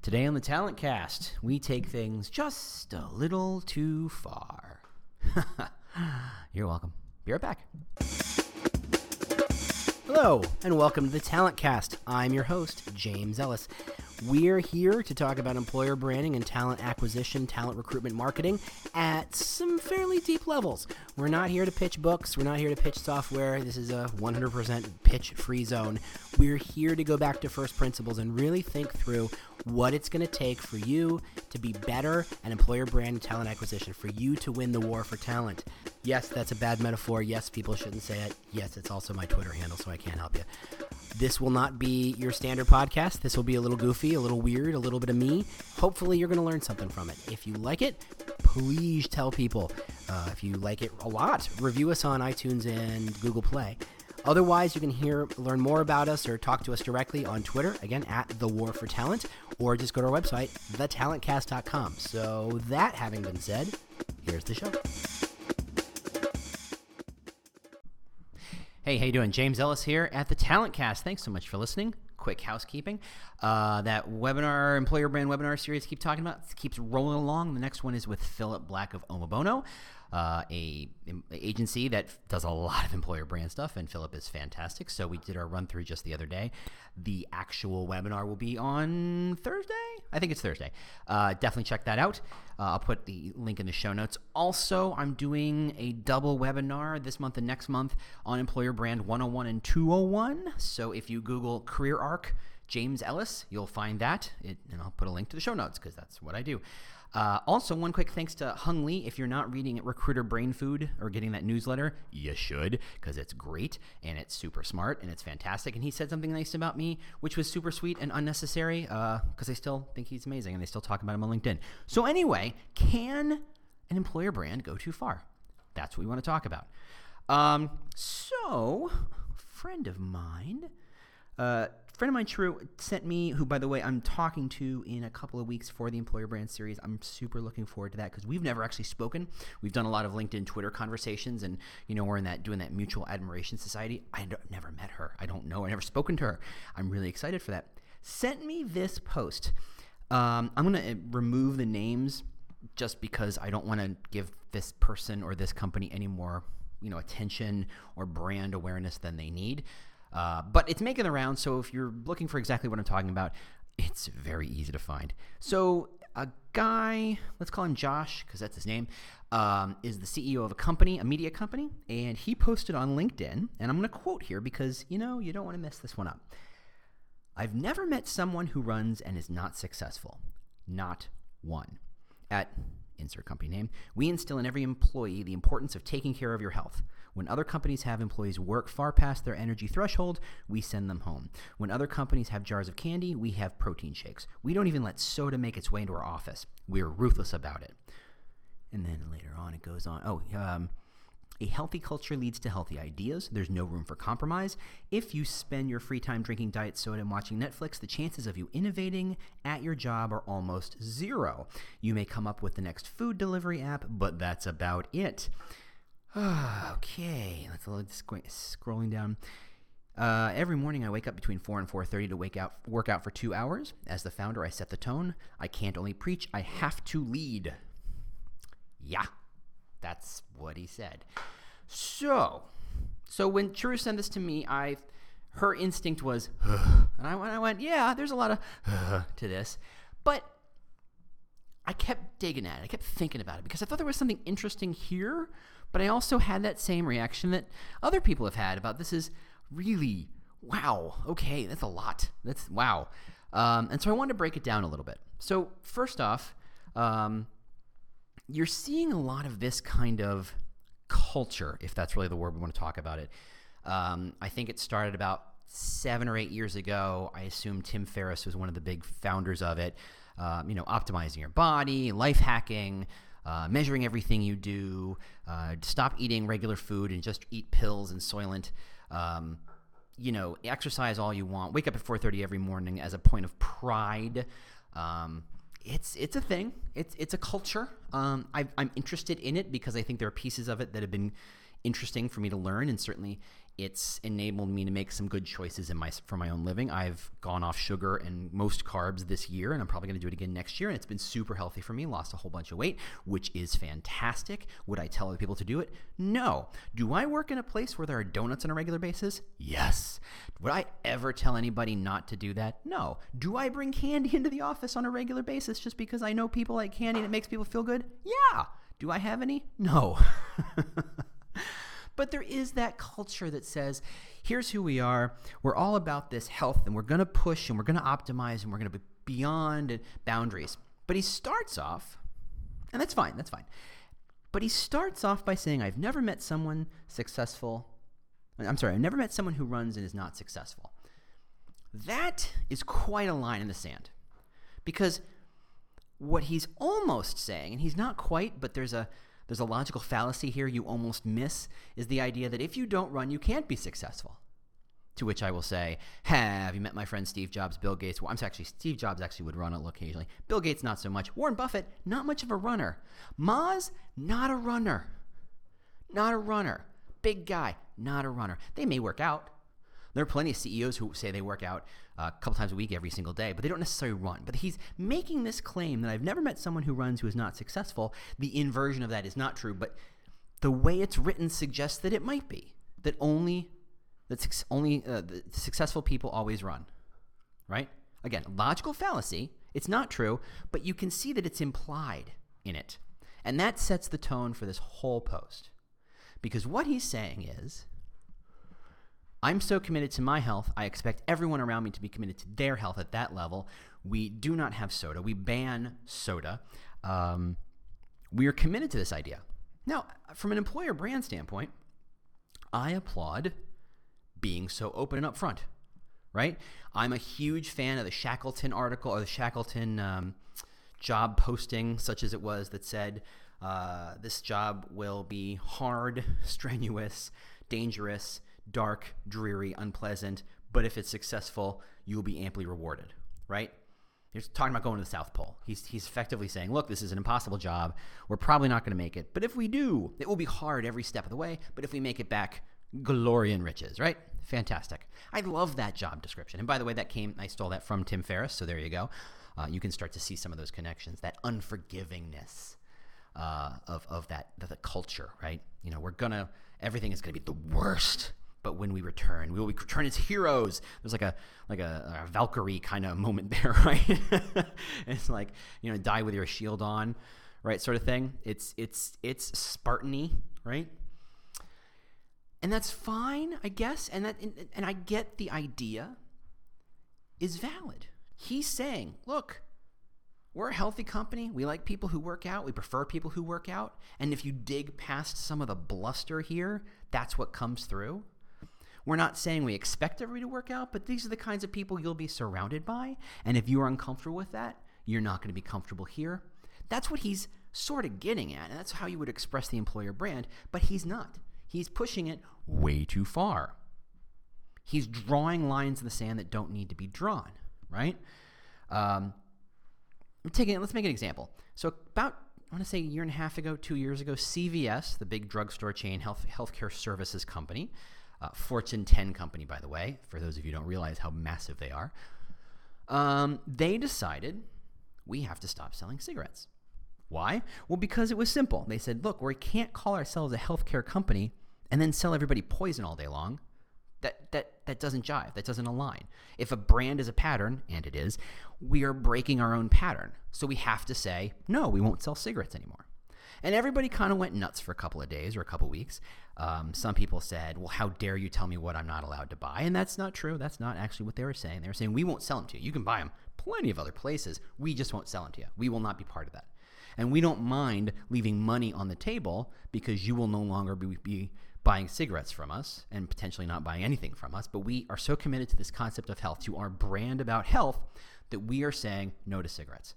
Today on the Talent Cast, we take things just a little too far. You're welcome. Be right back. Hello, and welcome to the Talent Cast. I'm your host, James Ellis. We're here to talk about employer branding and talent acquisition, talent recruitment marketing at some fairly deep levels. We're not here to pitch books, we're not here to pitch software. This is a 100% pitch free zone. We're here to go back to first principles and really think through what it's going to take for you to be better at employer brand and talent acquisition, for you to win the war for talent. Yes, that's a bad metaphor. Yes, people shouldn't say it. Yes, it's also my Twitter handle, so I can't help you. This will not be your standard podcast. This will be a little goofy, a little weird, a little bit of me. Hopefully, you're going to learn something from it. If you like it, please tell people. Uh, if you like it a lot, review us on iTunes and Google Play. Otherwise, you can hear, learn more about us or talk to us directly on Twitter, again, at The War for Talent, or just go to our website, thetalentcast.com. So, that having been said, here's the show. Hey, how you doing? James Ellis here at the Talent Cast. Thanks so much for listening. Quick housekeeping. Uh, that webinar, employer brand webinar series, keep talking about, keeps rolling along. The next one is with Philip Black of Omobono uh, a, a, agency that does a lot of employer brand stuff, and Philip is fantastic. So we did our run through just the other day. The actual webinar will be on Thursday. I think it's Thursday. Uh, definitely check that out. Uh, I'll put the link in the show notes. Also, I'm doing a double webinar this month and next month on employer brand 101 and 201. So if you Google CareerArc James Ellis, you'll find that, it, and I'll put a link to the show notes because that's what I do. Uh, also, one quick thanks to Hung Lee. If you're not reading Recruiter Brain Food or getting that newsletter, you should because it's great and it's super smart and it's fantastic. And he said something nice about me, which was super sweet and unnecessary because uh, I still think he's amazing and they still talk about him on LinkedIn. So, anyway, can an employer brand go too far? That's what we want to talk about. Um, so, friend of mine. Uh, friend of mine, True, sent me, who, by the way, I'm talking to in a couple of weeks for the Employer Brand Series. I'm super looking forward to that because we've never actually spoken. We've done a lot of LinkedIn, Twitter conversations, and you know we're in that doing that mutual admiration society. I never met her. I don't know. I never spoken to her. I'm really excited for that. Sent me this post. Um, I'm gonna uh, remove the names just because I don't want to give this person or this company any more you know attention or brand awareness than they need. Uh, but it's making the rounds, so if you're looking for exactly what I'm talking about, it's very easy to find. So, a guy, let's call him Josh, because that's his name, um, is the CEO of a company, a media company, and he posted on LinkedIn, and I'm going to quote here because, you know, you don't want to mess this one up. I've never met someone who runs and is not successful. Not one. At insert company name, we instill in every employee the importance of taking care of your health. When other companies have employees work far past their energy threshold, we send them home. When other companies have jars of candy, we have protein shakes. We don't even let soda make its way into our office. We're ruthless about it. And then later on, it goes on. Oh, um, a healthy culture leads to healthy ideas. There's no room for compromise. If you spend your free time drinking diet soda and watching Netflix, the chances of you innovating at your job are almost zero. You may come up with the next food delivery app, but that's about it. okay, let's, let's scrolling down. Uh, every morning I wake up between 4 and 4.30 to wake out, work out for two hours. As the founder, I set the tone. I can't only preach, I have to lead. Yeah, that's what he said. So, so when True sent this to me, I, her instinct was, and I I went, yeah, there's a lot of to this. But I kept digging at it. I kept thinking about it because I thought there was something interesting here but I also had that same reaction that other people have had about this is really, wow, okay, that's a lot. That's wow. Um, and so I wanted to break it down a little bit. So, first off, um, you're seeing a lot of this kind of culture, if that's really the word we want to talk about it. Um, I think it started about seven or eight years ago. I assume Tim Ferriss was one of the big founders of it. Um, you know, optimizing your body, life hacking, uh, measuring everything you do, uh, stop eating regular food and just eat pills and Soylent. Um, you know, exercise all you want. Wake up at 4:30 every morning as a point of pride. Um, it's it's a thing. It's it's a culture. Um, i am interested in it because I think there are pieces of it that have been interesting for me to learn, and certainly it's enabled me to make some good choices in my for my own living. I've gone off sugar and most carbs this year, and I'm probably going to do it again next year. And it's been super healthy for me. Lost a whole bunch of weight, which is fantastic. Would I tell other people to do it? No. Do I work in a place where there are donuts on a regular basis? Yes. Would I ever tell anybody not to do that? No. Do I bring candy into the office on a regular basis just because I know people like candy and it makes people feel good? Yeah. Do I have any? No. But there is that culture that says, here's who we are. We're all about this health and we're going to push and we're going to optimize and we're going to be beyond boundaries. But he starts off, and that's fine, that's fine. But he starts off by saying, I've never met someone successful. I'm sorry, I've never met someone who runs and is not successful. That is quite a line in the sand. Because what he's almost saying, and he's not quite, but there's a there's a logical fallacy here you almost miss is the idea that if you don't run, you can't be successful. To which I will say, have you met my friend Steve Jobs, Bill Gates? Well, I'm actually Steve Jobs actually would run occasionally. Bill Gates not so much. Warren Buffett not much of a runner. Moz not a runner. Not a runner. Big guy, not a runner. They may work out. There are plenty of CEOs who say they work out uh, a couple times a week every single day, but they don't necessarily run. But he's making this claim that I've never met someone who runs who is not successful. The inversion of that is not true, but the way it's written suggests that it might be that only that only uh, the successful people always run, right? Again, logical fallacy. It's not true, but you can see that it's implied in it. And that sets the tone for this whole post. Because what he's saying is I'm so committed to my health, I expect everyone around me to be committed to their health at that level. We do not have soda. We ban soda. Um, we are committed to this idea. Now, from an employer brand standpoint, I applaud being so open and upfront, right? I'm a huge fan of the Shackleton article or the Shackleton um, job posting, such as it was, that said uh, this job will be hard, strenuous, dangerous, dark, dreary, unpleasant, but if it's successful, you will be amply rewarded, right? He's talking about going to the South Pole. He's, he's effectively saying, look, this is an impossible job. We're probably not going to make it. But if we do, it will be hard every step of the way. But if we make it back, glory and riches, right? Fantastic. I love that job description. And by the way, that came, I stole that from Tim Ferriss. So there you go. Uh, you can start to see some of those connections, that unforgivingness uh, of, of that, the, the culture, right? You know, we're to, everything is going to be the worst but when we return, we will return as heroes. There's like a like a, a Valkyrie kind of moment there, right? it's like you know, die with your shield on, right? Sort of thing. It's it's it's Spartany, right? And that's fine, I guess. And that and, and I get the idea is valid. He's saying, look, we're a healthy company. We like people who work out. We prefer people who work out. And if you dig past some of the bluster here, that's what comes through. We're not saying we expect everybody to work out, but these are the kinds of people you'll be surrounded by. And if you are uncomfortable with that, you're not going to be comfortable here. That's what he's sort of getting at. And that's how you would express the employer brand, but he's not. He's pushing it way too far. He's drawing lines in the sand that don't need to be drawn, right? Um, taking, let's make an example. So, about I want to say a year and a half ago, two years ago, CVS, the big drugstore chain health healthcare services company, uh, Fortune 10 company, by the way, for those of you who don't realize how massive they are. Um, they decided we have to stop selling cigarettes. Why? Well, because it was simple. They said, look, we can't call ourselves a healthcare company and then sell everybody poison all day long. That, that, that doesn't jive. That doesn't align. If a brand is a pattern, and it is, we are breaking our own pattern. So we have to say, no, we won't sell cigarettes anymore. And everybody kind of went nuts for a couple of days or a couple of weeks. Um, some people said, well, how dare you tell me what I'm not allowed to buy? And that's not true. That's not actually what they were saying. They were saying, we won't sell them to you. You can buy them plenty of other places. We just won't sell them to you. We will not be part of that. And we don't mind leaving money on the table because you will no longer be, be buying cigarettes from us and potentially not buying anything from us. But we are so committed to this concept of health, to our brand about health, that we are saying no to cigarettes.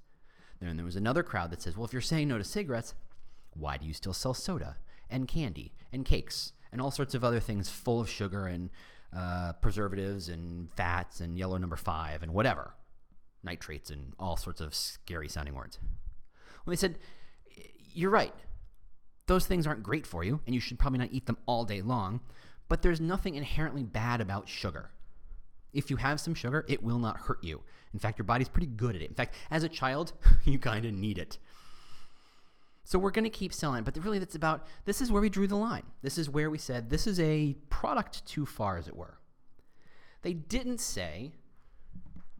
Then there was another crowd that says, well, if you're saying no to cigarettes, why do you still sell soda and candy and cakes and all sorts of other things full of sugar and uh, preservatives and fats and yellow number five and whatever, nitrates and all sorts of scary sounding words? Well, they said, You're right. Those things aren't great for you, and you should probably not eat them all day long. But there's nothing inherently bad about sugar. If you have some sugar, it will not hurt you. In fact, your body's pretty good at it. In fact, as a child, you kind of need it. So we're going to keep selling, but really that's about this is where we drew the line. This is where we said this is a product too far as it were. They didn't say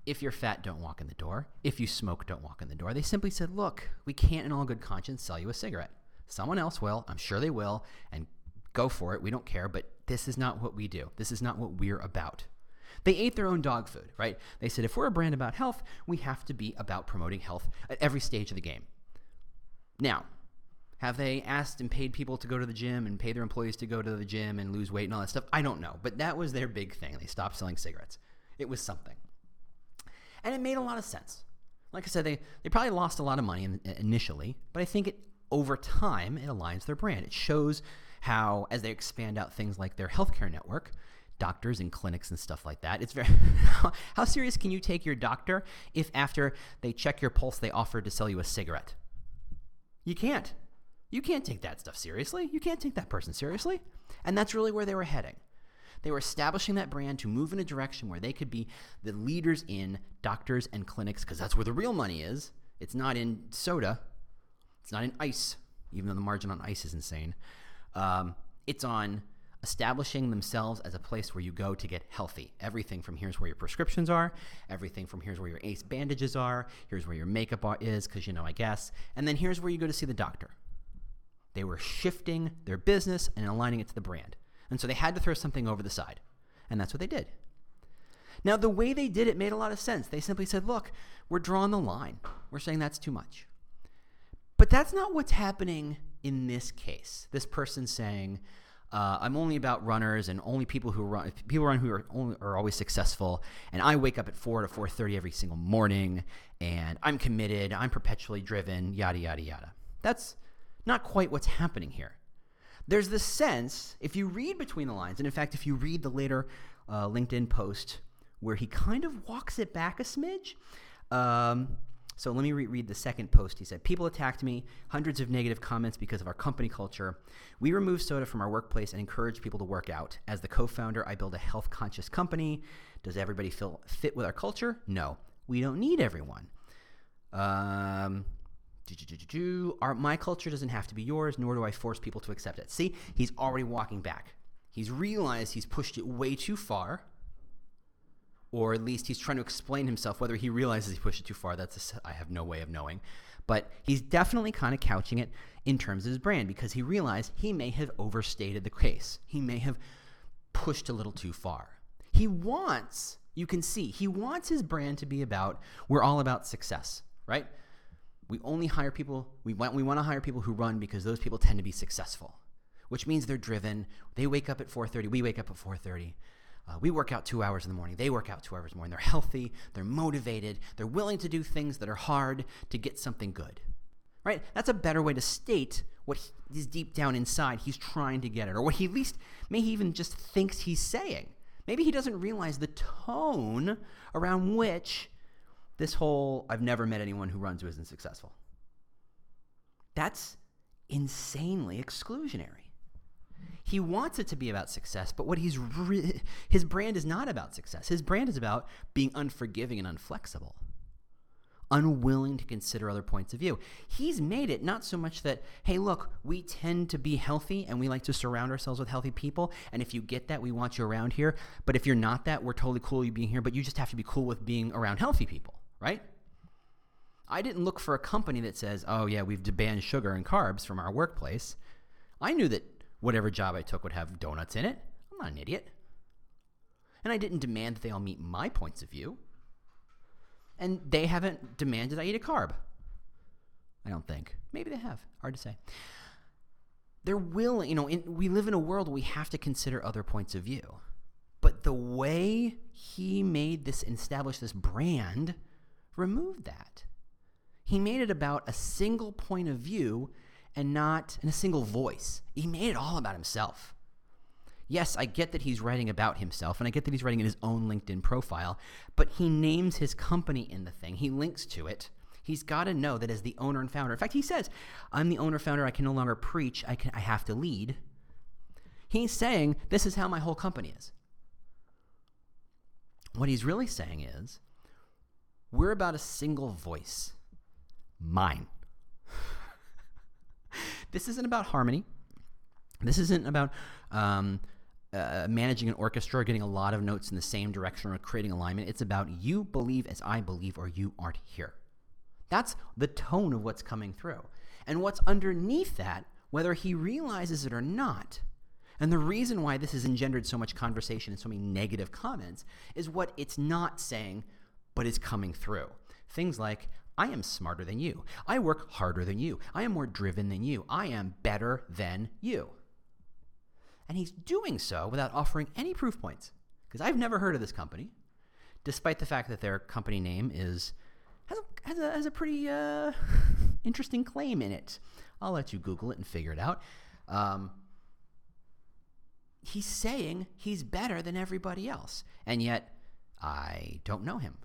if you're fat, don't walk in the door. If you smoke, don't walk in the door. They simply said, look, we can't in all good conscience sell you a cigarette. Someone else will. I'm sure they will. And go for it. We don't care. But this is not what we do. This is not what we're about. They ate their own dog food, right? They said, if we're a brand about health, we have to be about promoting health at every stage of the game. Now, have they asked and paid people to go to the gym and pay their employees to go to the gym and lose weight and all that stuff? I don't know. But that was their big thing. They stopped selling cigarettes. It was something. And it made a lot of sense. Like I said, they, they probably lost a lot of money in, initially, but I think it, over time it aligns their brand. It shows how, as they expand out things like their healthcare network, doctors and clinics and stuff like that. It's very how serious can you take your doctor if after they check your pulse they offer to sell you a cigarette? You can't. You can't take that stuff seriously. You can't take that person seriously. And that's really where they were heading. They were establishing that brand to move in a direction where they could be the leaders in doctors and clinics because that's where the real money is. It's not in soda, it's not in ice, even though the margin on ice is insane. Um, it's on establishing themselves as a place where you go to get healthy. Everything from here's where your prescriptions are, everything from here's where your ace bandages are, here's where your makeup is, because you know, I guess, and then here's where you go to see the doctor. They were shifting their business and aligning it to the brand. And so they had to throw something over the side. And that's what they did. Now, the way they did it made a lot of sense. They simply said, look, we're drawing the line. We're saying that's too much. But that's not what's happening in this case. This person saying, uh, I'm only about runners and only people who run people run who are only, are always successful. And I wake up at four to four thirty every single morning, and I'm committed. I'm perpetually driven. Yada yada yada. That's not quite what's happening here. There's this sense, if you read between the lines, and in fact, if you read the later uh, LinkedIn post where he kind of walks it back a smidge. Um, so let me reread the second post. He said, People attacked me, hundreds of negative comments because of our company culture. We removed soda from our workplace and encouraged people to work out. As the co founder, I build a health conscious company. Does everybody feel fit with our culture? No. We don't need everyone. Um, our, my culture doesn't have to be yours, nor do I force people to accept it. See, he's already walking back. He's realized he's pushed it way too far, or at least he's trying to explain himself. Whether he realizes he pushed it too far, that's a, I have no way of knowing. But he's definitely kind of couching it in terms of his brand because he realized he may have overstated the case. He may have pushed a little too far. He wants, you can see, he wants his brand to be about, we're all about success, right? we only hire people we want we want to hire people who run because those people tend to be successful which means they're driven they wake up at 4.30 we wake up at 4.30 uh, we work out two hours in the morning. They work out two hours in the morning. They're healthy. They're motivated. They're willing to do things that are hard to get something good right? That's a better way to state what what is deep down inside he's trying to get it or what he at least may he even just thinks he's saying. Maybe he doesn't realize the tone around which this whole I've never met anyone who runs who isn't successful. That's insanely exclusionary. He wants it to be about success, but what he's re- his brand is not about success. His brand is about being unforgiving and unflexible, unwilling to consider other points of view. He's made it not so much that, hey, look, we tend to be healthy and we like to surround ourselves with healthy people. And if you get that, we want you around here. But if you're not that, we're totally cool you being here, but you just have to be cool with being around healthy people right? I didn't look for a company that says, oh, yeah, we've banned sugar and carbs from our workplace. I knew that whatever job I took would have donuts in it. I'm not an idiot. And I didn't demand that they all meet my points of view. And they haven't demanded I eat a carb. I don't think. Maybe they have. Hard to say. They're willing, you know, in, we live in a world where we have to consider other points of view. But the way he made this and established this brand removed that. He made it about a single point of view and not in a single voice. He made it all about himself. Yes, I get that he's writing about himself and I get that he's writing in his own LinkedIn profile, but he names his company in the thing. He links to it. He's got to know that as the owner and founder. In fact, he says, "I'm the owner founder. I can no longer preach. I can I have to lead." He's saying, This is how my whole company is. What he's really saying is, We're about a single voice mine. This isn't about harmony. This isn't about um, uh, managing an orchestra or getting a lot of notes in the same direction or creating alignment. It's about you believe as I believe or you aren't here. That's the tone of what's coming through. And what's underneath that, whether he realizes it or not, and the reason why this has engendered so much conversation and so many negative comments is what it's not saying, but is coming through. Things like, I am smarter than you. I work harder than you. I am more driven than you. I am better than you. And he's doing so without offering any proof points. Because I've never heard of this company, despite the fact that their company name is has a, has a, has a pretty uh, interesting claim in it. I'll let you Google it and figure it out. Um, he's saying he's better than everybody else, and yet I don't know him.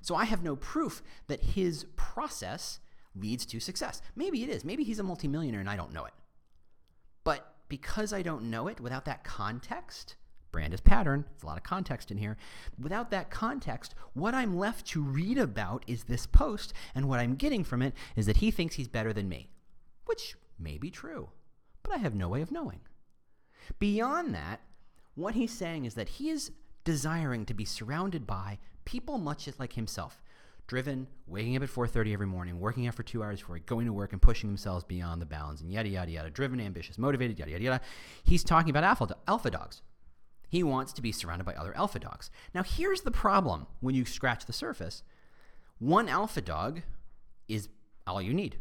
So I have no proof that his process leads to success. Maybe it is. Maybe he's a multimillionaire and I don't know it. But because I don't know it, without that context, brand is pattern, there's a lot of context in here. Without that context, what I'm left to read about is this post, and what I'm getting from it is that he thinks he's better than me, which may be true, but I have no way of knowing. Beyond that, what he's saying is that he is desiring to be surrounded by people much like himself driven, waking up at 4:30 every morning, working out for two hours before going to work and pushing themselves beyond the bounds, and yada yada yada. Driven, ambitious, motivated, yada yada yada. He's talking about alpha alpha dogs. He wants to be surrounded by other alpha dogs. Now, here's the problem when you scratch the surface: one alpha dog is all you need.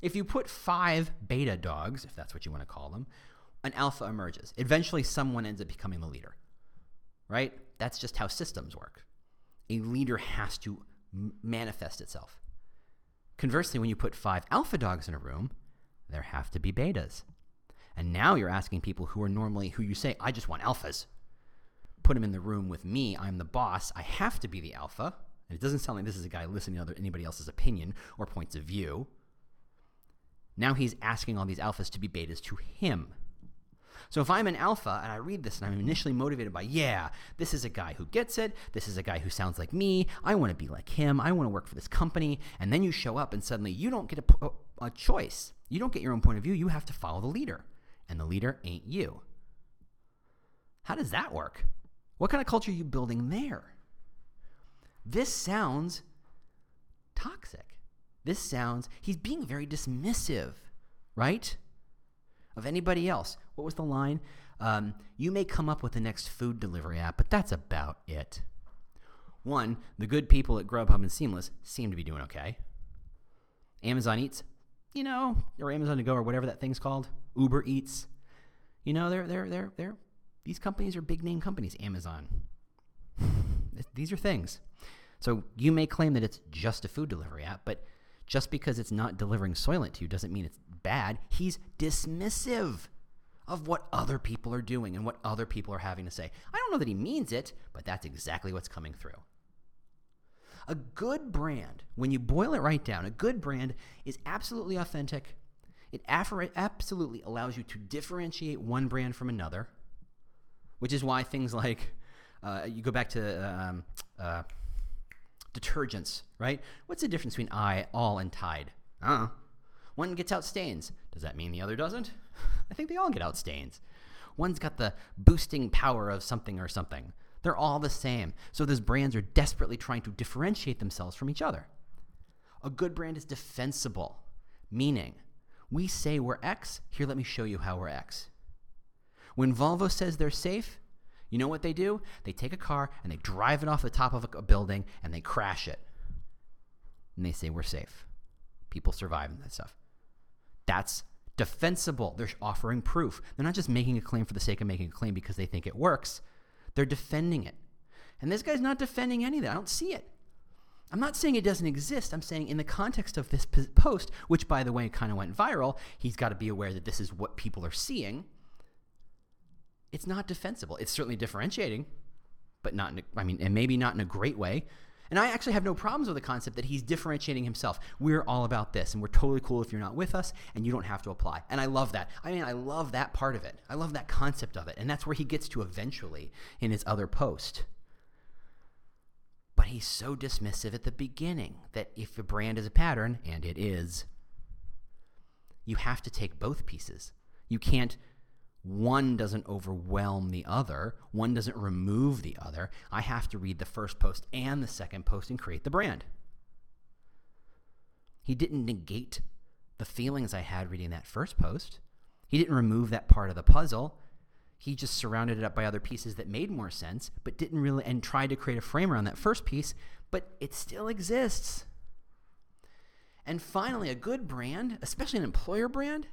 If you put five beta dogs, if that's what you want to call them, an alpha emerges. Eventually, someone ends up becoming the leader right? That's just how systems work. A leader has to manifest itself. Conversely, when you put five alpha dogs in a room, there have to be betas. And now you're asking people who are normally, who you say, I just want alphas, put them in the room with me. I'm the boss. I have to be the alpha. And it doesn't sound like this is a guy listening to anybody else's opinion or points of view. Now he's asking all these alphas to be betas to him. So if I'm an alpha and I read this and I'm initially motivated by, yeah, this is a guy who gets it. This is a guy who sounds like me. I want to be like him. I want to work for this company. And then you show up and suddenly you don't get a, a choice. You don't get your own point of view. You have to follow the leader. And the leader ain't you. How does that work? What kind of culture are you building there? This sounds toxic. This sounds, he's being very dismissive, right? Of anybody else. What was the line? Um, you may come up with the next food delivery app, but that's about it. One, the good people at Grubhub and Seamless seem to be doing okay. Amazon Eats, you know, or Amazon to go or whatever that thing's called, Uber Eats, you know, they're they're they're they're these companies are big name companies. Amazon, these are things. So you may claim that it's just a food delivery app, but just because it's not delivering Soylent to you doesn't mean it's bad. He's dismissive of what other people are doing and what other people are having to say. I don't know that he means it, but that's exactly what's coming through. A good brand, when you boil it right down, a good brand is absolutely authentic. It absolutely allows you to differentiate one brand from another, which is why things like uh, you go back to um, uh, detergents, right? What's the difference between I, all, and Tide? Uh, one gets out stains. Does that mean the other doesn't? I think they all get out stains. One's got the boosting power of something or something. They're all the same. So those brands are desperately trying to differentiate themselves from each other. A good brand is defensible, meaning we say we're X, here let me show you how we're X. When Volvo says they're safe, you know what they do? They take a car and they drive it off the top of a building and they crash it. And they say we're safe. People survive and that stuff. That's defensible. They're offering proof. They're not just making a claim for the sake of making a claim because they think it works. They're defending it. And this guy's not defending any of that. I don't see it. I'm not saying it doesn't exist. I'm saying in the context of this post, which by the way kind of went viral, he's got to be aware that this is what people are seeing. It's not defensible. It's certainly differentiating, but not, in a, I mean, and maybe not in a great way. And I actually have no problems with the concept that he's differentiating himself. We're all about this, and we're totally cool if you're not with us, and you don't have to apply. And I love that. I mean, I love that part of it. I love that concept of it. And that's where he gets to eventually in his other post. But he's so dismissive at the beginning that if a brand is a pattern, and it is, you have to take both pieces. You can't one doesn't overwhelm the other, one doesn't remove the other. I have to read the first post and the second post and create the brand. He didn't negate the feelings I had reading that first post. He didn't remove that part of the puzzle. He just surrounded it up by other pieces that made more sense, but didn't really, and tried to create a frame around that first piece, but it still exists. And finally, a good brand, especially an employer brand,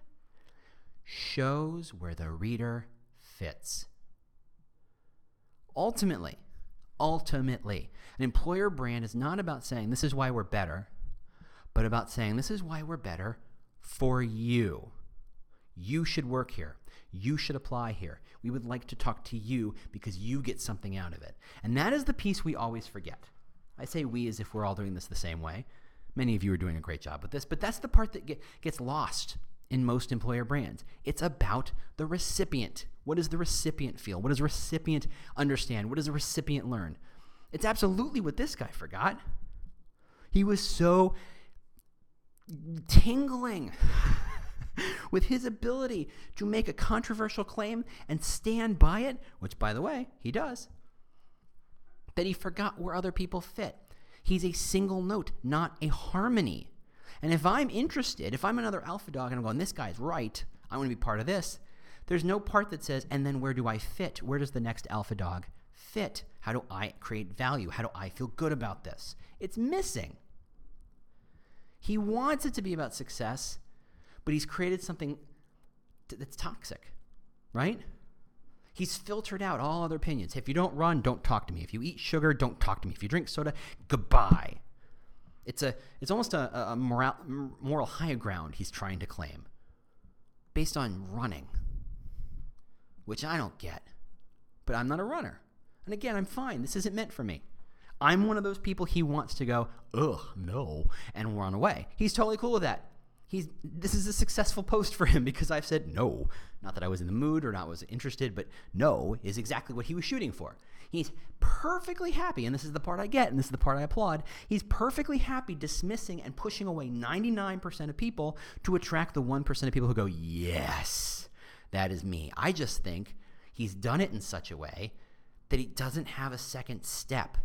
shows where the reader fits. Ultimately, ultimately, an employer brand is not about saying this is why we're better, but about saying this is why we're better for you. You should work here. You should apply here. We would like to talk to you because you get something out of it. And that is the piece we always forget. I say we as if we're all doing this the same way. Many of you are doing a great job with this, but that's the part that get, gets lost in most employer brands. It's about the recipient. What does the recipient feel? What does the recipient understand? What does the recipient learn? It's absolutely what this guy forgot. He was so tingling with his ability to make a controversial claim and stand by it, which, by the way, he does, that he forgot where other people fit. He's a single note, not a harmony. And if I'm interested, if I'm another alpha dog and I'm going, this guy's right, I want to be part of this, there's no part that says, and then where do I fit? Where does the next alpha dog fit? How do I create value? How do I feel good about this? It's missing. He wants it to be about success, but he's created something that's toxic, right? He's filtered out all other opinions. If you don't run, don't talk to me. If you eat sugar, don't talk to me. If you drink soda, goodbye. It's a it's almost a, a moral, moral high ground he's trying to claim, based on running, which I don't get. But I'm not a runner, and again, I'm fine. This isn't meant for me. I'm one of those people he wants to go, ugh, no, and run away. He's totally cool with that he's this is a successful post for him because I've said no. Not that I was in the mood or not was interested, but no is exactly what he was shooting for. He's perfectly happy, and this is the part I get, and this is the part I applaud. He's perfectly happy dismissing and pushing away 99% of people to attract the 1% of people who go, Yes, that is me. I just think he's done it in such a way that he doesn't have a second step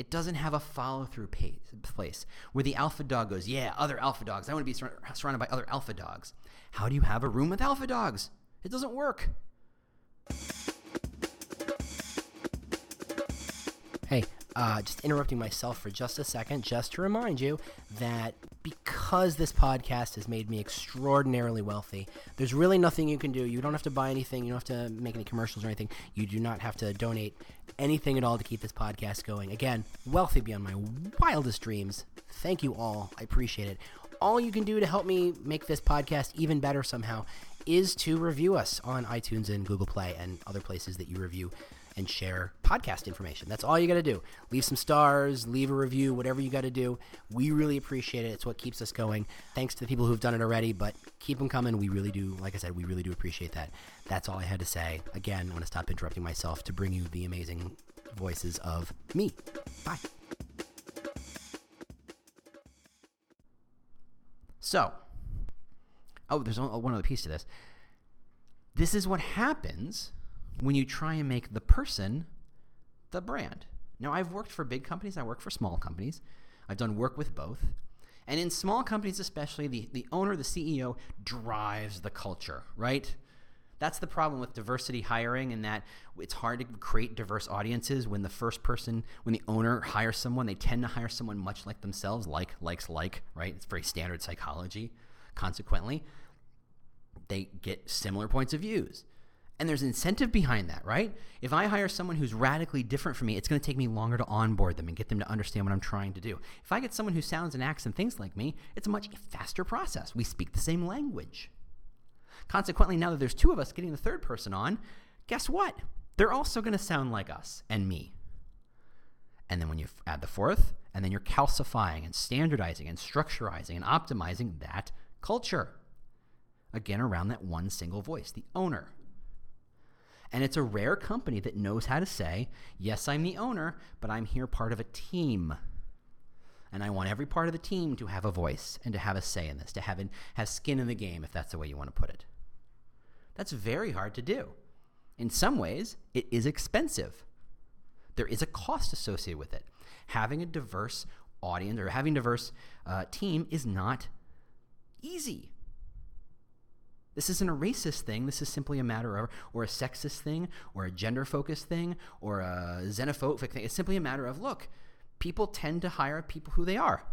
it doesn't have a follow through place where the alpha dog goes, Yeah, other alpha dogs. I want to be surrounded by other alpha dogs. How do you have a room with alpha dogs? It doesn't work. Hey, uh, just interrupting myself for just a second, just to remind you that because this podcast has made me extraordinarily wealthy, there's really nothing you can do. You don't have to buy anything, you don't have to make any commercials or anything. You do not have to donate anything at all to keep this podcast going. Again, wealthy beyond my wildest dreams. Thank you all. I appreciate it. All you can do to help me make this podcast even better somehow is to review us on iTunes and Google Play and other places that you review and share podcast information. That's all you got to do. Leave some stars, leave a review, whatever you got to do. We really appreciate it. It's what keeps us going. Thanks to the people who've done it already, but keep them coming. We really do, like I said, we really do appreciate that. That's all I had to say. Again, I want to stop interrupting myself to bring you the amazing voices of me. Bye. So, oh, there's one other piece to this. This is what happens when you try and make the person the brand. Now, I've worked for big companies, I work for small companies. I've done work with both. And in small companies, especially, the, the owner, the CEO, drives the culture, right? That's the problem with diversity hiring, in that it's hard to create diverse audiences when the first person, when the owner hires someone, they tend to hire someone much like themselves, like, likes, like, right? It's very standard psychology. Consequently, they get similar points of views. And there's incentive behind that, right? If I hire someone who's radically different from me, it's going to take me longer to onboard them and get them to understand what I'm trying to do. If I get someone who sounds and acts and thinks like me, it's a much faster process. We speak the same language. Consequently, now that there's two of us getting the third person on, guess what? They're also going to sound like us and me. And then when you add the fourth, and then you're calcifying and standardizing and structurizing and optimizing that culture. Again, around that one single voice, the owner. And it's a rare company that knows how to say, yes, I'm the owner, but I'm here part of a team. And I want every part of the team to have a voice and to have a say in this, to have, in, have skin in the game, if that's the way you want to put it. That's very hard to do. In some ways, it is expensive. There is a cost associated with it. Having a diverse audience or having a diverse uh, team is not easy. This isn't a racist thing. This is simply a matter of, or a sexist thing, or a gender focused thing, or a xenophobic thing. It's simply a matter of look, people tend to hire people who they are.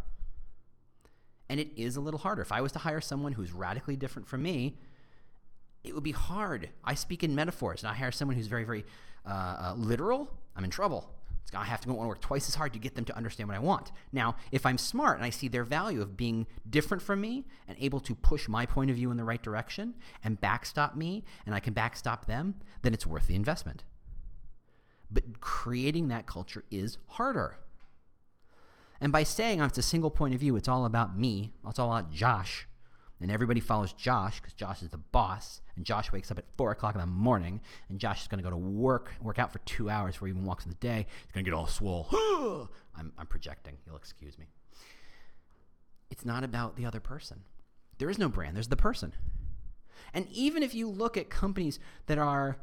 And it is a little harder. If I was to hire someone who's radically different from me, it would be hard. I speak in metaphors, and I hire someone who's very, very uh, uh, literal. I'm in trouble. I have to go and work twice as hard to get them to understand what I want. Now, if I'm smart and I see their value of being different from me and able to push my point of view in the right direction and backstop me, and I can backstop them, then it's worth the investment. But creating that culture is harder. And by saying it's a single point of view, it's all about me, it's all about Josh, and everybody follows Josh because Josh is the boss, and Josh wakes up at four o'clock in the morning, and Josh is going to go to work, work out for two hours before he even walks in the day. He's going to get all swole. I'm, I'm projecting. You'll excuse me. It's not about the other person. There is no brand. There's the person. And even if you look at companies that are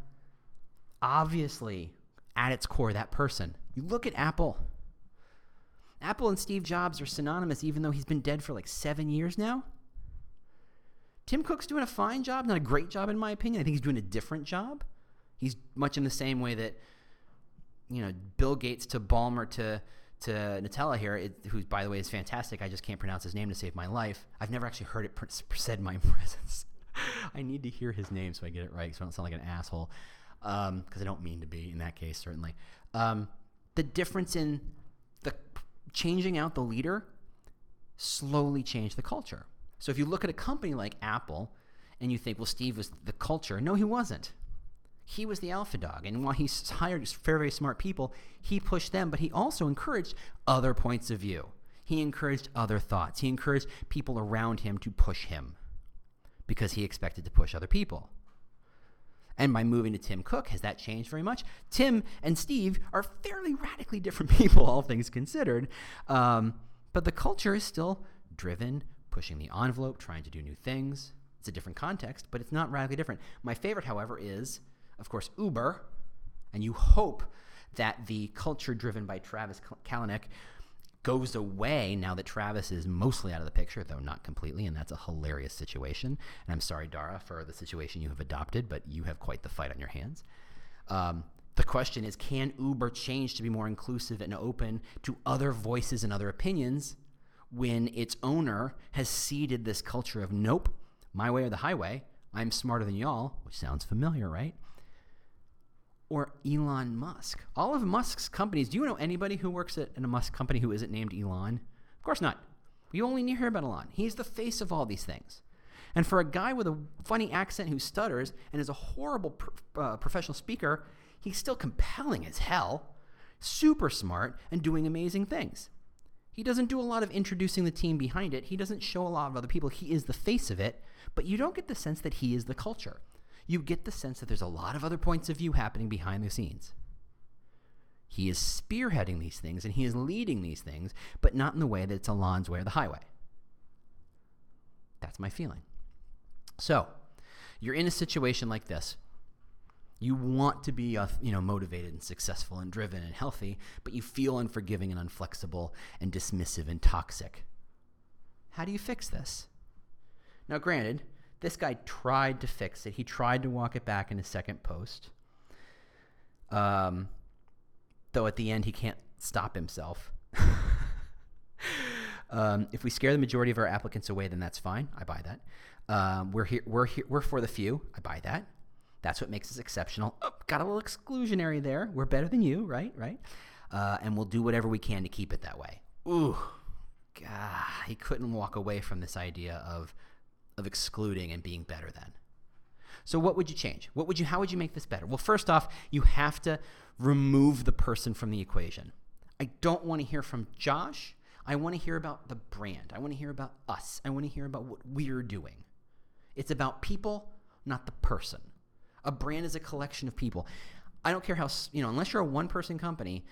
obviously at its core that person, you look at Apple. Apple and Steve Jobs are synonymous, even though he's been dead for like seven years now. Tim Cook's doing a fine job, not a great job in my opinion. I think he's doing a different job. He's much in the same way that you know Bill Gates to Ballmer to to Nutella here, it, who by the way is fantastic. I just can't pronounce his name to save my life. I've never actually heard it said in my presence. I need to hear his name so I get it right, so I don't sound like an asshole. Because um, I don't mean to be in that case, certainly. Um, the difference in the changing out the leader slowly changed the culture. So if you look at a company like Apple and you think, well, Steve was the culture, no, he wasn't. He was the alpha dog. And while he hired very, very smart people, he pushed them, but he also encouraged other points of view. He encouraged other thoughts. He encouraged people around him to push him because he expected to push other people. And by moving to Tim Cook, has that changed very much? Tim and Steve are fairly radically different people, all things considered. Um, but the culture is still driven pushing the envelope, trying to do new things. It's a different context, but it's not radically different. My favorite, however, is, of course, Uber. And you hope that the culture driven by Travis Kalanick goes away now that Travis is mostly out of the picture, though not completely, and that's a hilarious situation. And I'm sorry, Dara, for the situation you have adopted, but you have quite the fight on your hands. Um, the question is can Uber change to be more inclusive and open to other voices and other opinions when its owner has seeded this culture of nope, my way or the highway, I'm smarter than y'all, which sounds familiar, right? Or Elon Musk. All of Musk's companies, do you know anybody who works at a Musk company who isn't named Elon? Of course not. You only hear about Elon. He's the face of all these things. And for a guy with a funny accent who stutters and is a horrible uh, professional speaker, he's still compelling as hell, super smart, and doing amazing things. He doesn't do a lot of introducing the team behind it. He doesn't show a lot of other people. He is the face of it, but you don't get the sense that he is the culture. You get the sense that there's a lot of other points of view happening behind the scenes. He is spearheading these things and he is leading these things, but not in the way that it's Elon's way or the highway. That's my feeling. So, you're in a situation like this you want to be, uh, you know, motivated and successful and driven and healthy, but you feel unforgiving and unflexible and dismissive and toxic. How do you fix this? Now, granted, this guy tried to fix it. He tried to walk it back in his second post. Um, though at the end, he can't stop himself. um, if we scare the majority of our applicants away, then that's fine. I buy that. Um, we're here. We're here. We're for the few. I buy that. That's what makes us exceptional. Oh, got a little exclusionary there. We're better than you, right? Right? Uh, and we'll do whatever we can to keep it that way. Ooh, God, he couldn't walk away from this idea of of excluding and being better than. So what would you change? What would you how would you make this better? Well, first off, you have to remove the person from the equation. I don't want to hear from Josh. I want to hear about the brand. I want to hear about us. I want to hear about what we're doing. It's about people, not the person. A brand is a collection of people. I don't care how, you know, unless you're a one person company,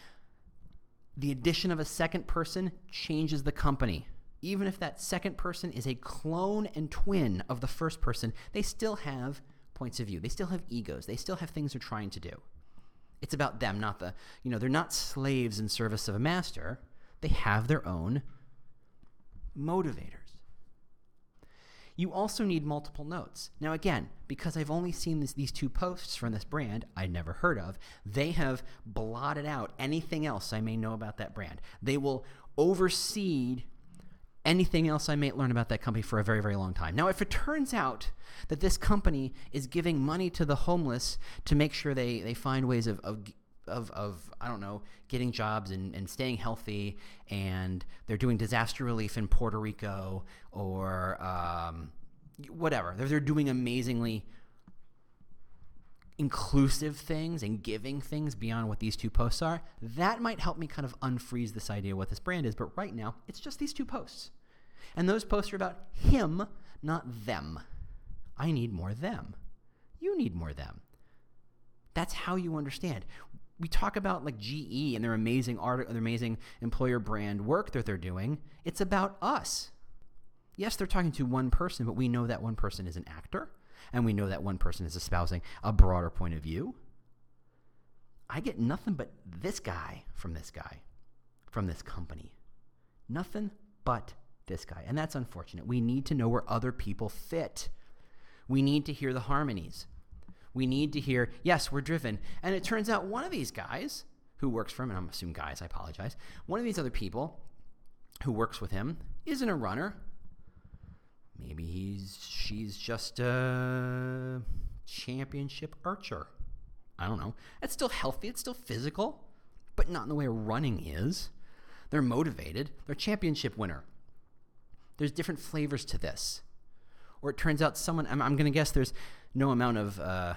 the addition of a second person changes the company. Even if that second person is a clone and twin of the first person, they still have points of view. They still have egos. They still have things they're trying to do. It's about them, not the, you know, they're not slaves in service of a master. They have their own motivators. You also need multiple notes. Now, again, because I've only seen this, these two posts from this brand I'd never heard of, they have blotted out anything else I may know about that brand. They will overseed anything else I may learn about that company for a very, very long time. Now, if it turns out that this company is giving money to the homeless to make sure they, they find ways of, of of, of I don't know, getting jobs and, and staying healthy, and they're doing disaster relief in Puerto Rico or um, whatever. They're, they're doing amazingly inclusive things and giving things beyond what these two posts are. That might help me kind of unfreeze this idea of what this brand is, but right now it's just these two posts. And those posts are about him, not them. I need more them. You need more them. That's how you understand we talk about like GE and their amazing art, their amazing employer brand work that they're doing. It's about us. Yes, they're talking to one person, but we know that one person is an actor, and we know that one person is espousing a broader point of view. I get nothing but this guy from this guy, from this company. Nothing but this guy. And that's unfortunate. We need to know where other people fit. We need to hear the harmonies. We need to hear, yes, we're driven. And it turns out one of these guys who works for him, and I'm assuming guys, I apologize, one of these other people who works with him isn't a runner. Maybe he's she's just a championship archer. I don't know. It's still healthy, it's still physical, but not in the way running is. They're motivated. They're championship winner. There's different flavors to this. Or it turns out someone, I'm, I'm going to guess there's no amount of uh,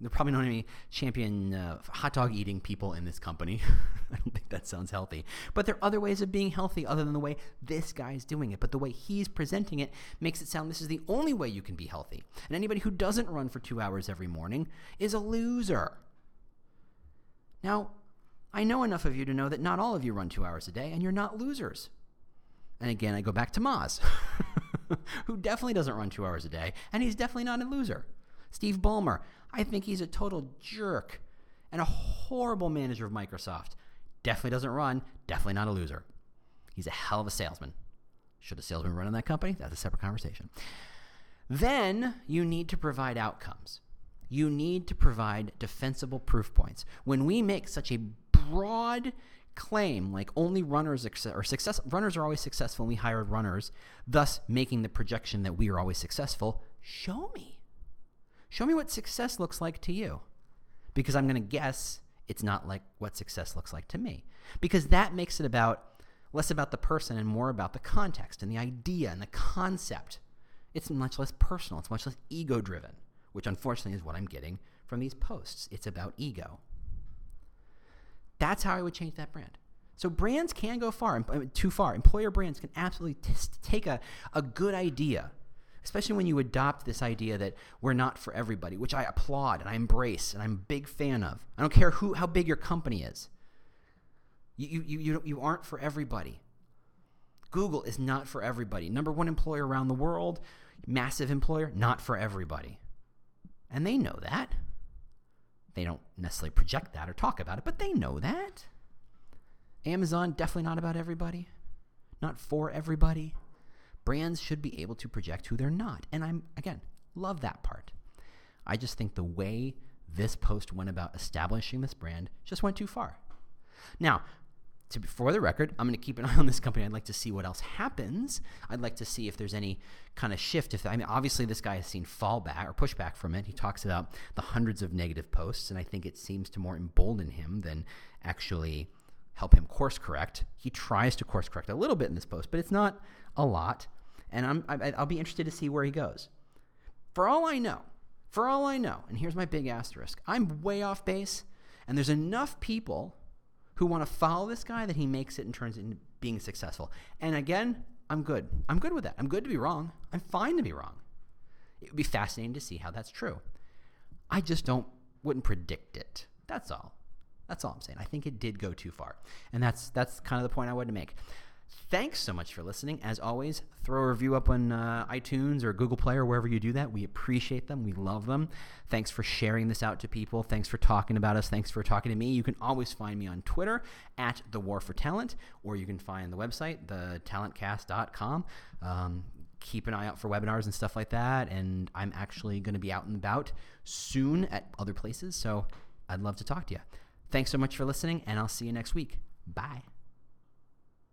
there probably not any champion uh, hot dog eating people in this company. I don't think that sounds healthy. But there are other ways of being healthy other than the way this guy's doing it. But the way he's presenting it makes it sound this is the only way you can be healthy. And anybody who doesn't run for two hours every morning is a loser. Now, I know enough of you to know that not all of you run two hours a day, and you're not losers. And again, I go back to Moz, who definitely doesn't run two hours a day, and he's definitely not a loser. Steve Ballmer, I think he's a total jerk and a horrible manager of Microsoft. Definitely doesn't run, definitely not a loser. He's a hell of a salesman. Should a salesman run in that company? That's a separate conversation. Then you need to provide outcomes. You need to provide defensible proof points. When we make such a broad claim like only runners are success runners are always successful and we hired runners, thus making the projection that we are always successful, show me. Show me what success looks like to you. Because I'm going to guess it's not like what success looks like to me. Because that makes it about less about the person and more about the context and the idea and the concept. It's much less personal, it's much less ego driven, which unfortunately is what I'm getting from these posts. It's about ego. That's how I would change that brand. So brands can go far, too far. Employer brands can absolutely t- take a, a good idea especially when you adopt this idea that we're not for everybody, which I applaud and I embrace and I'm a big fan of. I don't care who, how big your company is. You, you, you, you aren't for everybody. Google is not for everybody. Number one employer around the world, massive employer, not for everybody. And they know that. They don't necessarily project that or talk about it, but they know that. Amazon, definitely not about everybody, not for everybody brands should be able to project who they're not. And I'm, again, love that part. I just think the way this post went about establishing this brand just went too far. Now, to, for the record, I'm going to keep an eye on this company. I'd like to see what else happens. I'd like to see if there's any kind of shift. If I mean, obviously, this guy has seen fallback or pushback from it. He talks about the hundreds of negative posts, and I think it seems to more embolden him than actually help him course correct. He tries to course correct a little bit in this post, but it's not a lot and I'm, I, I'll be interested to see where he goes. For all I know, for all I know, and here's my big asterisk I'm way off base, and there's enough people who want to follow this guy that he makes it and turns it into being successful. And again, I'm good. I'm good with that. I'm good to be wrong. I'm fine to be wrong. It would be fascinating to see how that's true. I just don't wouldn't predict it. That's all. That's all I'm saying. I think it did go too far. And that's that's kind of the point I wanted to make. Thanks so much for listening. As always, throw a review up on uh, iTunes or Google Play or wherever you do that. We appreciate them. We love them. Thanks for sharing this out to people. Thanks for talking about us. Thanks for talking to me. You can always find me on Twitter at The War for Talent, or you can find the website, thetalentcast.com. Um, keep an eye out for webinars and stuff like that. And I'm actually going to be out and about soon at other places. So I'd love to talk to you. Thanks so much for listening, and I'll see you next week. Bye.